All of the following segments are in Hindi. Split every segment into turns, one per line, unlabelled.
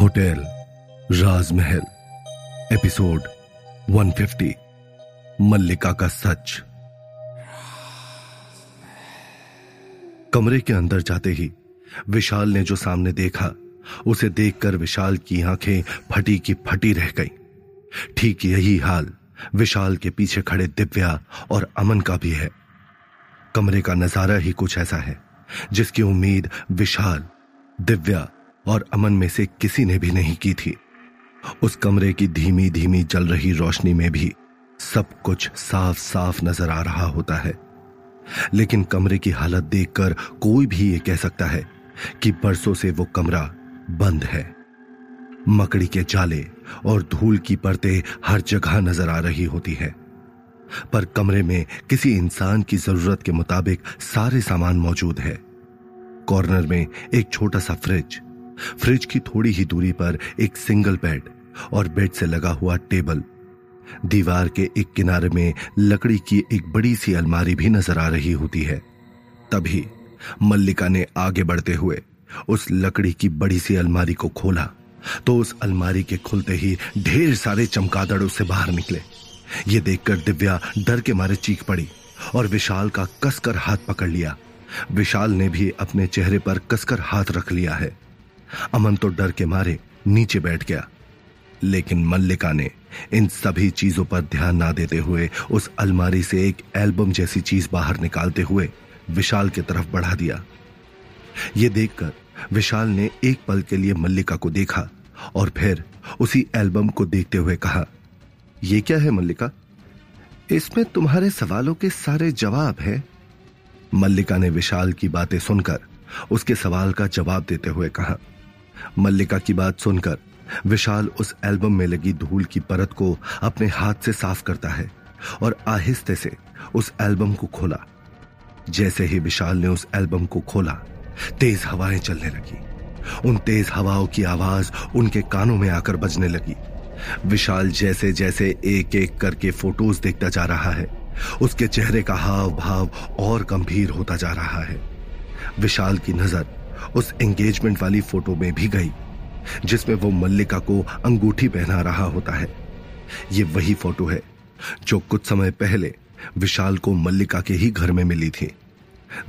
होटल, राजमहल, एपिसोड 150 मल्लिका का सच कमरे के अंदर जाते ही विशाल ने जो सामने देखा, उसे देखकर विशाल की आँखें फटी की फटी रह गईं। ठीक यही हाल विशाल के पीछे खड़े दिव्या और अमन का भी है कमरे का नज़ारा ही कुछ ऐसा है, जिसकी उम्मीद विशाल, दिव्या और अमन में से किसी ने भी नहीं की थी। उस कमरे की धीमी धीमी जल रही रोशनी में भी सब कुछ साफ़ साफ़ नज़र आ रहा होता है। लेकिन कमरे की हालत देखकर कोई भी ये कह सकता है कि बरसों से वो कमरा बंद है। मकड़ी के जाले और धूल की परतें हर जगह नज़र आ रही होती है। पर कमरे में किसी इंसान की ज़रूरत के मुताबिक सारे सामान मौजूद है। कॉर्नर में एक छोटा सा फ्रिज फ्रिज की थोड़ी ही दूरी पर एक सिंगल बेड और बेड से लगा हुआ टेबल। दीवार के एक किनारे में लकड़ी की एक बड़ी सी अलमारी भी नज़र आ रही होती है। तभी मल्लिका ने आगे बढ़ते हुए उस लकड़ी की बड़ी सी अलमारी को खोला तो उस अलमारी के खुलते ही ढेर सारे चमकादड़ उससे बाहर निकले। ये देखकर दिव्या डर के मारे चीख पड़ी और विशाल का कसकर हाथ पकड़ लिया। विशाल ने भी अपने चेहरे पर कसकर हाथ रख लिया है। अमन तो डर के मारे नीचे बैठ गया। लेकिन मल्लिका ने इन सभी चीज़ों पर ध्यान ना देते हुए उस अलमारी से एक एल्बम जैसी चीज़ बाहर निकालते हुए विशाल की तरफ़ बढ़ा दिया। यह देखकर विशाल ने एक पल के लिए मल्लिका को देखा और फिर उसी एल्बम को देखते हुए कहा यह क्या है मल्लिका? इसमें तुम्हारे सवालों के सारे जवाब हैं। मल्लिका ने विशाल की बातें सुनकर उसके सवाल का जवाब देते हुए कहा मल्लिका की बात सुनकर विशाल उस एल्बम में लगी धूल की परत को अपने हाथ से साफ़ करता है और आहिस्ते से उस एल्बम को खोला। जैसे ही विशाल ने उस एल्बम को खोला, तेज हवाएँ चलने लगी। उन तेज हवाओं की आवाज़ उनके कानों में आकर बजने लगी। विशाल जैसे जैसे एक एक करके फ़ोटोज़ देखता जा रहा है। उसके चेहरे का हाव भाव और गंभीर होता जा रहा है। विशाल की नज़र उस एंगेजमेंट वाली फ़ोटो में भी गई, जिसमें वो मल्लिका को अंगूठी पहना रहा होता है। ये वही फ़ोटो है, जो कुछ समय पहले विशाल को मल्लिका के ही घर में मिली थी।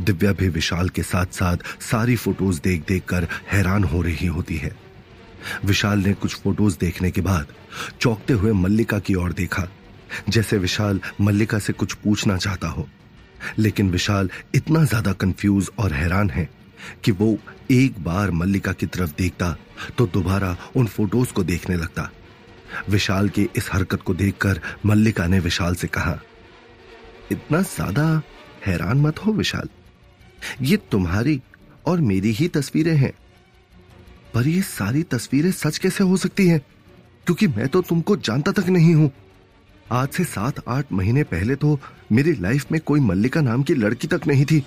दिव्या भी विशाल के साथ साथ सारी फ़ोटोज़ देख देख कर हैरान हो रही होती है। विशाल ने कुछ फ़ोटोज़ देखने के बाद चौंकते हुए मल्लिका की ओर देखा, जैसे विशाल मल्लिका से कुछ पूछना चाहता हो। लेकिन विशाल इतना ज़्यादा कंफ्यूज और हैरान है कि वो एक बार मल्लिका की तरफ़ देखता तो दोबारा उन फ़ोटोज़ को देखने लगता। विशाल की इस हरकत को देखकर मल्लिका ने विशाल से कहा, इतना ज़्यादा हैरान मत हो विशाल। ये तुम्हारी और मेरी ही तस्वीरें हैं। पर ये सारी तस्वीरें सच कैसे हो सकती हैं? क्योंकि मैं तो तुमको जानता तक नहीं हूँ। आज से सात आठ महीने पहले तो मेरी लाइफ में कोई मल्लिका नाम की लड़की तक नहीं थी।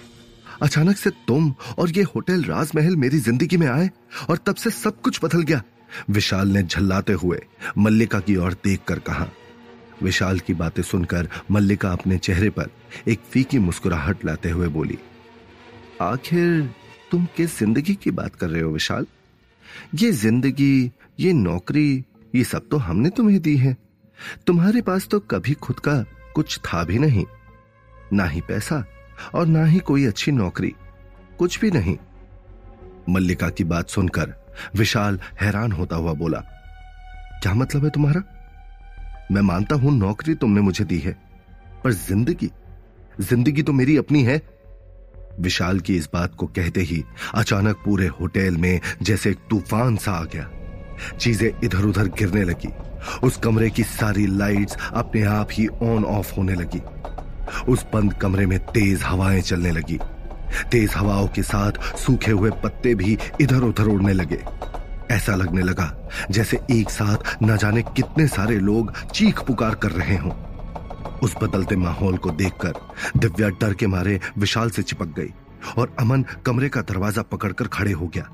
अचानक से तुम और ये होटल राजमहल मेरी ज़िंदगी में आए और तब से सब कुछ बदल गया। विशाल ने झल्लाते हुए मल्लिका की ओर देख कर कहा। विशाल की बातें सुनकर मल्लिका अपने चेहरे पर एक फीकी मुस्कुराहट लाते हुए बोली, आखिर तुम किस ज़िंदगी की बात कर रहे हो विशाल? ये ज़िंदगी, ये नौकरी, ये सब तो हमने तुम्हें दी है। तुम्हारे पास तो कभी खुद का कुछ था भी नहीं, ना ही पैसा और ना ही कोई अच्छी नौकरी। कुछ भी नहीं। मल्लिका की बात सुनकर विशाल हैरान होता हुआ बोला, क्या मतलब है तुम्हारा? मैं मानता हूँ नौकरी तुमने मुझे दी है, पर ज़िंदगी ज़िंदगी तो मेरी अपनी है। विशाल की इस बात को कहते ही अचानक पूरे होटल में जैसे एक तूफ़ान सा आ गया। चीज़ें इधर उधर गिरने लगी। उस कमरे की सारी लाइट्स अपने आप ही ऑन ऑफ़ होने लगी। उस बंद कमरे में तेज हवाएँ चलने लगी। तेज हवाओं के साथ सूखे हुए पत्ते भी इधर उधर उड़ने लगे। ऐसा लगने लगा जैसे एक साथ न जाने कितने सारे लोग चीख पुकार कर रहे हों। उस बदलते माहौल को देखकर दिव्या डर के मारे विशाल से चिपक गई और अमन कमरे का दरवाज़ा पकड़कर खड़े हो गया।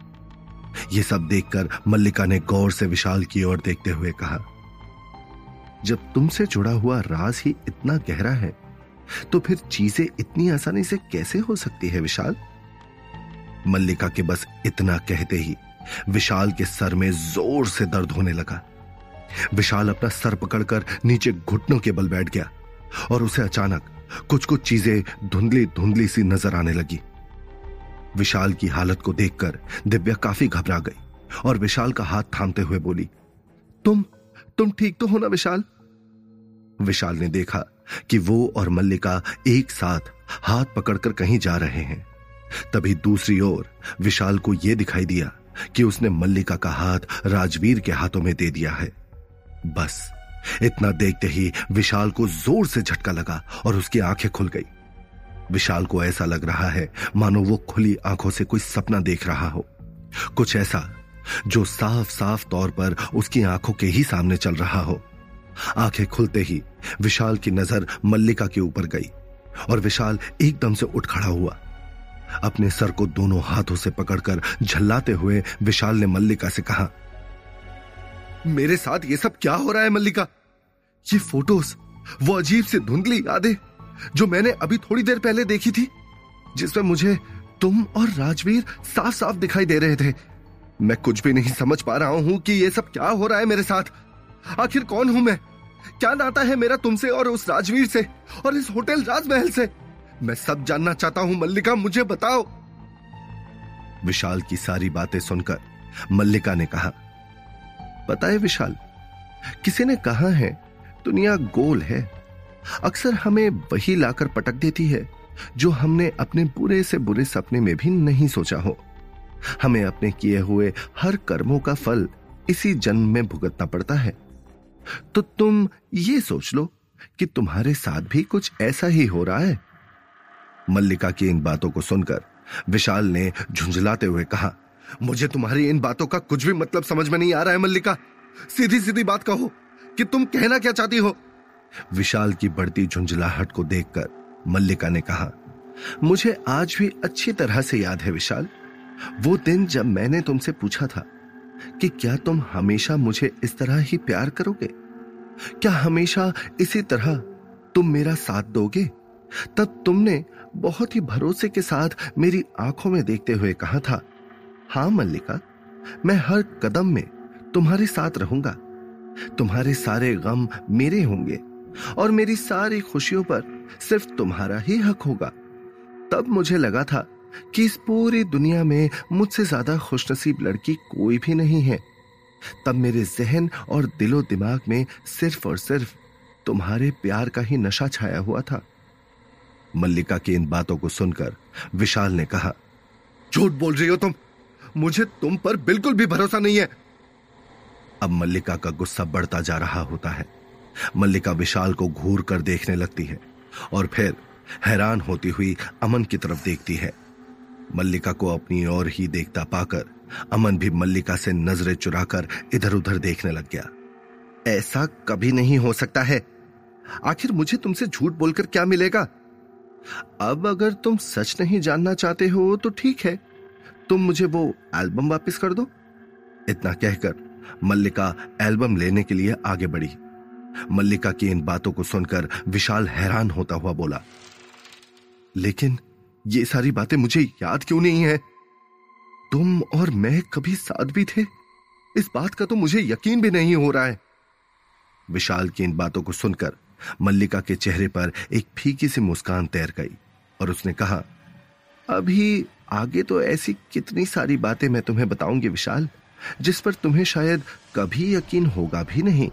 ये सब देखकर मल्लिका ने गौर से विशाल की ओर देखते हुए कहा, जब तुमसे जुड़ा हुआ राज ही इतना गहरा है तो फिर चीज़ें इतनी आसानी से कैसे हो सकती है विशाल? मल्लिका के बस इतना कहते ही विशाल के सर में ज़ोर से दर्द होने लगा। विशाल अपना सर पकड़कर नीचे घुटनों के बल बैठ गया और उसे अचानक कुछ कुछ चीज़ें धुंधली धुंधली सी नज़र आने लगी। विशाल की हालत को देखकर दिव्या काफ़ी घबरा गई और विशाल का हाथ थामते हुए बोली, तुम तुम ठीक तो हो ना विशाल? विशाल ने देखा कि वो और मल्लिका एक साथ हाथ पकड़कर कहीं जा रहे हैं। तभी दूसरी ओर विशाल को यह दिखाई दिया कि उसने मल्लिका का हाथ राजवीर के हाथों में दे दिया है। बस, इतना देखते ही विशाल को ज़ोर से झटका लगा और उसकी आँखें खुल गई। विशाल को ऐसा लग रहा है मानो वो खुली आँखों से कोई सपना देख रहा हो। कुछ ऐसा जो साफ़ साफ़ तौर पर उसकी आँखों के ही सामने चल रहा हो। आँखें खुलते ही विशाल की नज़र मल्लिका के ऊपर गई और विशाल एकदम से उठ खड़ा हुआ। अपने सर को दोनों हाथों से पकड़कर झल्लाते हुए विशाल ने मल्लिका से कहा, मेरे साथ ये सब क्या हो रहा है मल्लिका? ये फ़ोटोज़, वो अजीब से धुंधली यादें जो मैंने अभी थोड़ी देर पहले देखी थी, जिसमें मुझे तुम और राजवीर साफ़ साफ़ दिखाई दे रहे थे। मैं कुछ भी नहीं समझ पा रहा हूँ कि ये सब क्या हो रहा है मेरे साथ। आखिर कौन हूँ मैं? क्या नाता है मेरा तुमसे और उस राजवीर से और इस होटल राजमहल से? मैं सब जानना चाहता हूँ, मल्लिका, मुझे बताओ। विशाल की सारी बातें सुनकर मल्लिका ने कहा पता है विशाल, किसी ने कहा है, दुनिया गोल है? अक्सर हमें वही लाकर पटक देती है, जो हमने अपने बुरे से बुरे सपने में भी नहीं सोचा हो। हमें अपने किए हुए हर कर्मों का फल इसी जन्म में भुगतना पड़ता है। तो तुम ये सोच लो कि तुम्हारे साथ भी कुछ ऐसा ही हो रहा है। मल्लिका की इन बातों को सुनकर विशाल ने झुंझलाते हुए कहा, मुझे तुम्हारी इन बातों का कुछ भी मतलब समझ में नहीं आ रहा है, मल्लिका। सीधी सीधी बात कहो कि तुम कहना क्या चाहती हो? विशाल की बढ़ती झुंझलाहट को देखकर मल्लिका ने कहा, मुझे आज भी अच्छी तरह से याद है विशाल। वो दिन जब मैंने तुमसे पूछा था कि क्या तुम हमेशा मुझे इस तरह ही प्यार करोगे? क्या हमेशा इसी तरह तुम मेरा साथ दोगे? तब तुमने बहुत ही भरोसे के साथ मेरी आँखों में देखते हुए कहा था, हाँ, मल्लिका, मैं हर कदम में तुम्हारे साथ रहूँगा। तुम्हारे सारे गम मेरे होंगे और मेरी सारी खुशियों पर सिर्फ़ तुम्हारा ही हक होगा। तब मुझे लगा था कि इस पूरी दुनिया में मुझसे ज़्यादा खुशनसीब लड़की कोई भी नहीं है। तब मेरे जहन और दिलो दिमाग में सिर्फ़ और सिर्फ़ तुम्हारे प्यार का ही नशा छाया हुआ था। मल्लिका की इन बातों को सुनकर विशाल ने कहा, झूठ बोल रही हो तुम। मुझे तुम पर बिल्कुल भी भरोसा नहीं है। अब मल्लिका का गुस्सा बढ़ता जा रहा होता है। मल्लिका विशाल को घूर कर देखने लगती है और फिर हैरान होती हुई अमन की तरफ़ देखती है। मल्लिका को अपनी ओर ही देखता पाकर अमन भी मल्लिका से नज़रें चुराकर इधर उधर देखने लग गया। ऐसा कभी नहीं हो सकता है। आखिर मुझे तुमसे झूठ बोलकर क्या मिलेगा? अब अगर तुम सच नहीं जानना चाहते हो तो ठीक है। तुम मुझे वो एल्बम वापस कर दो। इतना कहकर मल्लिका एल्बम लेने के लिए आगे बढ़ी। मल्लिका की इन बातों को सुनकर विशाल हैरान होता हुआ बोला, लेकिन ये सारी बातें मुझे याद क्यों नहीं है? तुम और मैं कभी साथ भी थे? इस बात का तो मुझे यकीन भी नहीं हो रहा है। विशाल की इन बातों को सुनकर मल्लिका के चेहरे पर एक फीकी सी मुस्कान तैर गई और उसने कहा, अभी आगे तो ऐसी कितनी सारी बातें मैं तुम्हें बताऊँगी विशाल, जिस पर तुम्हें शायद कभी यकीन होगा भी नहीं।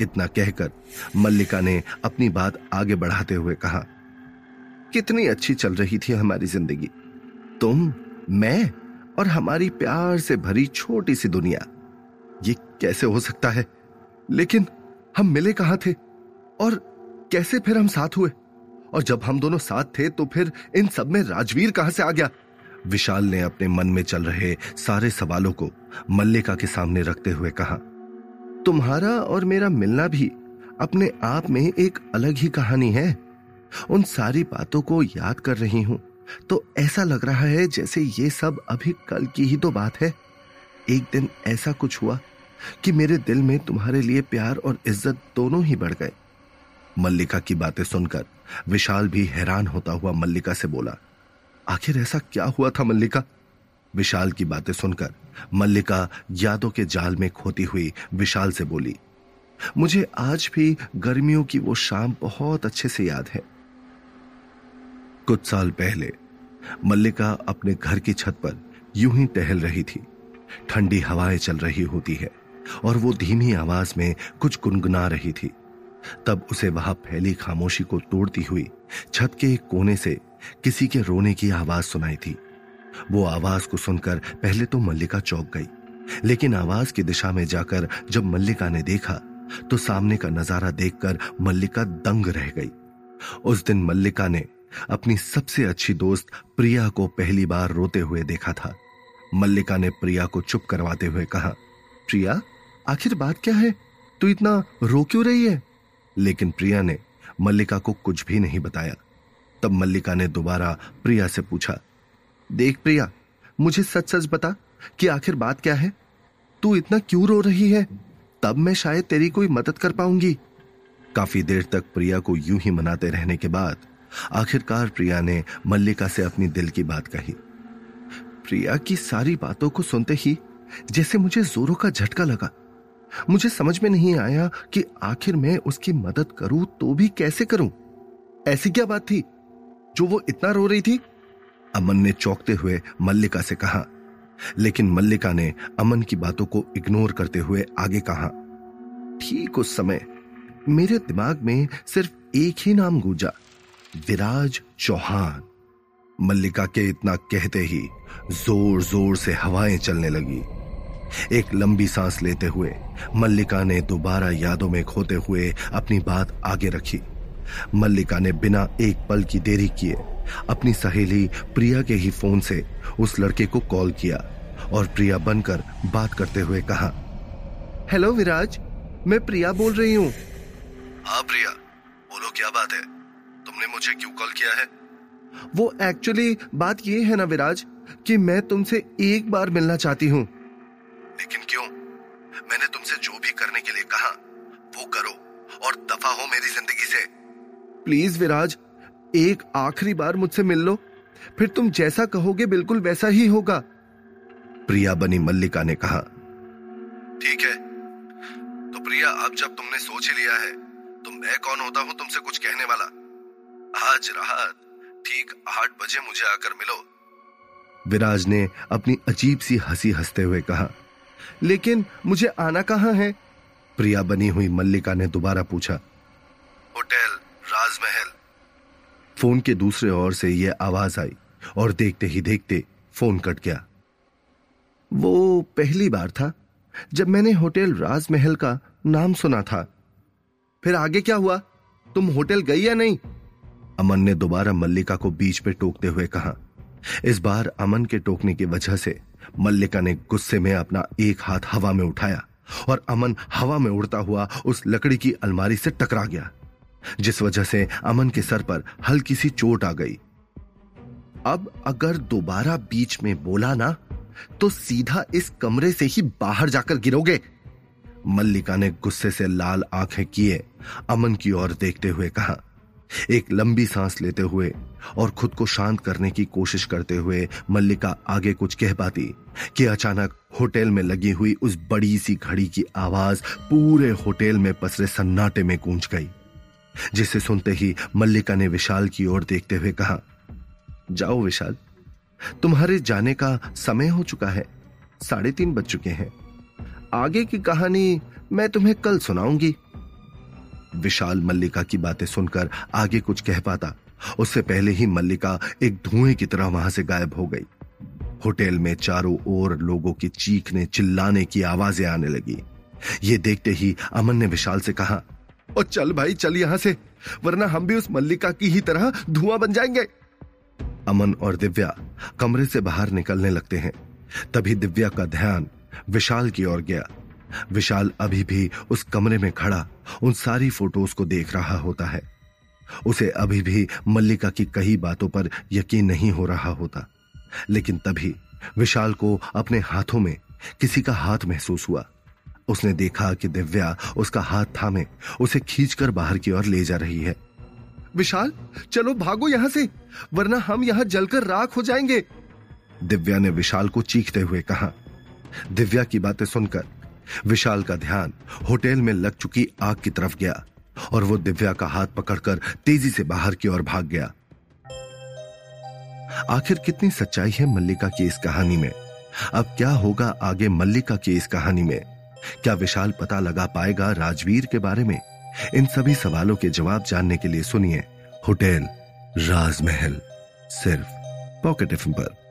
इतना कहकर मल्लिका ने अपनी बात आगे बढ़ाते हुए कहा कितनी अच्छी चल रही थी हमारी ज़िंदगी। तुम, मैं और हमारी प्यार से भरी छोटी सी दुनिया। ये कैसे हो सकता है? लेकिन हम मिले कहाँ थे? और कैसे फिर हम साथ हुए? और जब हम दोनों साथ थे तो फिर इन सब में राजवीर कहाँ से आ गया? विशाल ने अपने मन में चल रहे सारे सवालों को मल्लिका के सामने रखते हुए कहा, तुम्हारा और मेरा मिलना भी अपने आप में एक अलग ही कहानी है। उन सारी बातों को याद कर रही हूँ। तो ऐसा लग रहा है जैसे ये सब अभी कल की ही तो बात है। एक दिन ऐसा कुछ हुआ कि मेरे दिल में तुम्हारे लिए प्यार और इज़्ज़त दोनों ही बढ़ गए। मल्लिका की बातें सुनकर विशाल भी हैरान होता हुआ मल्लिका से बोला, आखिर ऐसा क्या हुआ था मल्लिका? विशाल की बातें सुनकर मल्लिका यादों के जाल में खोती हुई विशाल से बोली, मुझे आज भी गर्मियों की वो शाम बहुत अच्छे से याद है। कुछ साल पहले, मल्लिका अपने घर की छत पर यूँ ही टहल रही थी। ठंडी हवाएँ चल रही होती है, और वो धीमी आवाज़ में कुछ गुनगुना रही थी। तब उसे वहाँ फैली खामोशी को तोड़ती हुई छत के एक कोने से किसी के रोने की आवाज़ सुनाई थी। वो आवाज़ को सुनकर पहले तो मल्लिका चौंक गई, लेकिन आवाज़ की दिशा में जाकर जब मल्लिका ने देखा तो सामने का नज़ारा देखकर मल्लिका दंग रह गई। उस दिन मल्लिका ने अपनी सबसे अच्छी दोस्त प्रिया को पहली बार रोते हुए देखा था। मल्लिका ने प्रिया को चुप करवाते हुए कहा, प्रिया, आखिर बात क्या है? तू इतना रो क्यों रही है? लेकिन प्रिया ने मल्लिका को कुछ भी नहीं बताया। तब मल्लिका ने दोबारा प्रिया से पूछा, देख प्रिया, मुझे सच सच बता कि आखिर बात क्या है? तू इतना क्यों रो रही है? तब मैं शायद तेरी कोई मदद कर पाऊँगी। काफ़ी देर तक प्रिया को यूँ ही मनाते रहने के बाद आखिरकार प्रिया ने मल्लिका से अपनी दिल की बात कही। प्रिया की सारी बातों को सुनते ही जैसे मुझे जोरों का झटका लगा। मुझे समझ में नहीं आया कि आखिर मैं उसकी मदद करूँ तो भी कैसे करूँ। ऐसी क्या बात थी जो वो इतना रो रही थी? अमन ने चौंकते हुए मल्लिका से कहा। लेकिन मल्लिका ने अमन की बातों को इग्नोर करते हुए आगे कहा, ठीक उस समय मेरे दिमाग में सिर्फ़ एक ही नाम गूंजा। विराज चौहान। मल्लिका के इतना कहते ही ज़ोर ज़ोर से हवाएँ चलने लगी। एक लंबी सांस लेते हुए मल्लिका ने दोबारा यादों में खोते हुए अपनी बात आगे रखी। मल्लिका ने बिना एक पल की देरी किए अपनी सहेली प्रिया के ही फ़ोन से उस लड़के को कॉल किया और प्रिया बनकर बात करते हुए कहा, हेलो विराज, मैं प्रिया बोल रही हूँ।
हाँ प्रिया, बोलो क्या बात है? तुमने मुझे क्यों कॉल किया है?
वो एक्चुअली बात ये है ना विराज कि मैं तुमसे एक बार मिलना चाहती हूँ।
लेकिन क्यों? मैंने तुमसे जो भी करने के लिए कहा वो करो और दफ़ा हो मेरी ज़िंदगी से।
प्लीज़ विराज एक आखिरी बार मुझसे मिल लो। फिर तुम जैसा कहोगे बिल्कुल वैसा ही होगा। प्रिया बनी मल्लिका ने कहा।
ठीक है। तो प्रिया अब जब तुमने सोच ही लिया है तो मैं कौन होता हूँ तुमसे कुछ कहने वाला? आज रात ठीक आठ बजे मुझे आकर मिलो।
विराज ने अपनी अजीब सी हँसी हँसते हुए कहा लेकिन मुझे आना कहाँ है? प्रिया बनी हुई मल्लिका ने दोबारा पूछा।
होटल राजमहल।
फ़ोन के दूसरे ओर से यह आवाज़ आई और देखते ही देखते फ़ोन कट गया। वो पहली बार था जब मैंने होटल राजमहल का नाम सुना था। फिर आगे क्या हुआ? तुम होटल गई या नहीं? अमन ने दोबारा मल्लिका को बीच पे टोकते हुए कहा, इस बार अमन के टोकने की वजह से मल्लिका ने गुस्से में अपना एक हाथ हवा में उठाया और अमन हवा में उड़ता हुआ उस लकड़ी की अलमारी से टकरा गया, जिस वजह से अमन के सर पर हल्की सी चोट आ गई। अब अगर दोबारा बीच में बोला ना तो सीधा इस कमरे से ही बाहर जाकर गिरोगे। मल्लिका ने गुस्से से लाल आँखें किए अमन की ओर देखते हुए कहा एक लंबी सांस लेते हुए और खुद को शांत करने की कोशिश करते हुए मल्लिका आगे कुछ कह पाती कि अचानक होटल में लगी हुई उस बड़ी सी घड़ी की आवाज़ पूरे होटल में पसरे सन्नाटे में गूंज गई, जिसे सुनते ही मल्लिका ने विशाल की ओर देखते हुए कहा, जाओ विशाल, तुम्हारे जाने का समय हो चुका है, साढ़े तीन बज चुके हैं। आगे की कहानी मैं तुम्हें कल सुनाऊँगी। विशाल मल्लिका की बातें सुनकर आगे कुछ कह पाता। उससे पहले ही मल्लिका एक धुएँ की तरह वहाँ से गायब हो गई। होटल में चारों ओर लोगों की चीखने, चिल्लाने की आवाज़ें आने लगी। ये देखते ही अमन ने विशाल से कहा, ओ चल भाई, चल यहाँ से, वरना हम भी उस मल्लिका की ही तरह धुआँ बन जाएँगे। अमन और दिव्या कमरे से बाहर निकलने लगते हैं। तभी दिव्या का ध्यान विशाल की ओर गया। विशाल अभी भी उस कमरे में खड़ा, उन सारी फ़ोटोज़ को देख रहा होता है। उसे अभी भी मल्लिका की कई बातों पर यकीन नहीं हो रहा होता। लेकिन तभी विशाल को अपने हाथों में किसी का हाथ महसूस हुआ। उसने देखा कि दिव्या उसका हाथ थामे, उसे खींचकर बाहर की ओर ले जा रही है। विशाल, चलो भागो यहाँ से, वरना हम यहाँ जलकर राख हो जाएँगे। दिव्या ने विशाल को चीखते हुए कहा। दिव्या की बातें सुनकर विशाल का ध्यान होटल में लग चुकी आग की तरफ़ गया और वो दिव्या का हाथ पकड़कर तेज़ी से बाहर की ओर भाग गया। आखिर कितनी सच्चाई है मल्लिका की इस कहानी में? अब क्या होगा आगे मल्लिका की इस कहानी में? क्या विशाल पता लगा पाएगा राजवीर के बारे में? इन सभी सवालों के जवाब जानने के लिए सुनिए होटल राजमहल, सिर्फ़ पॉकेट एफ़ पर।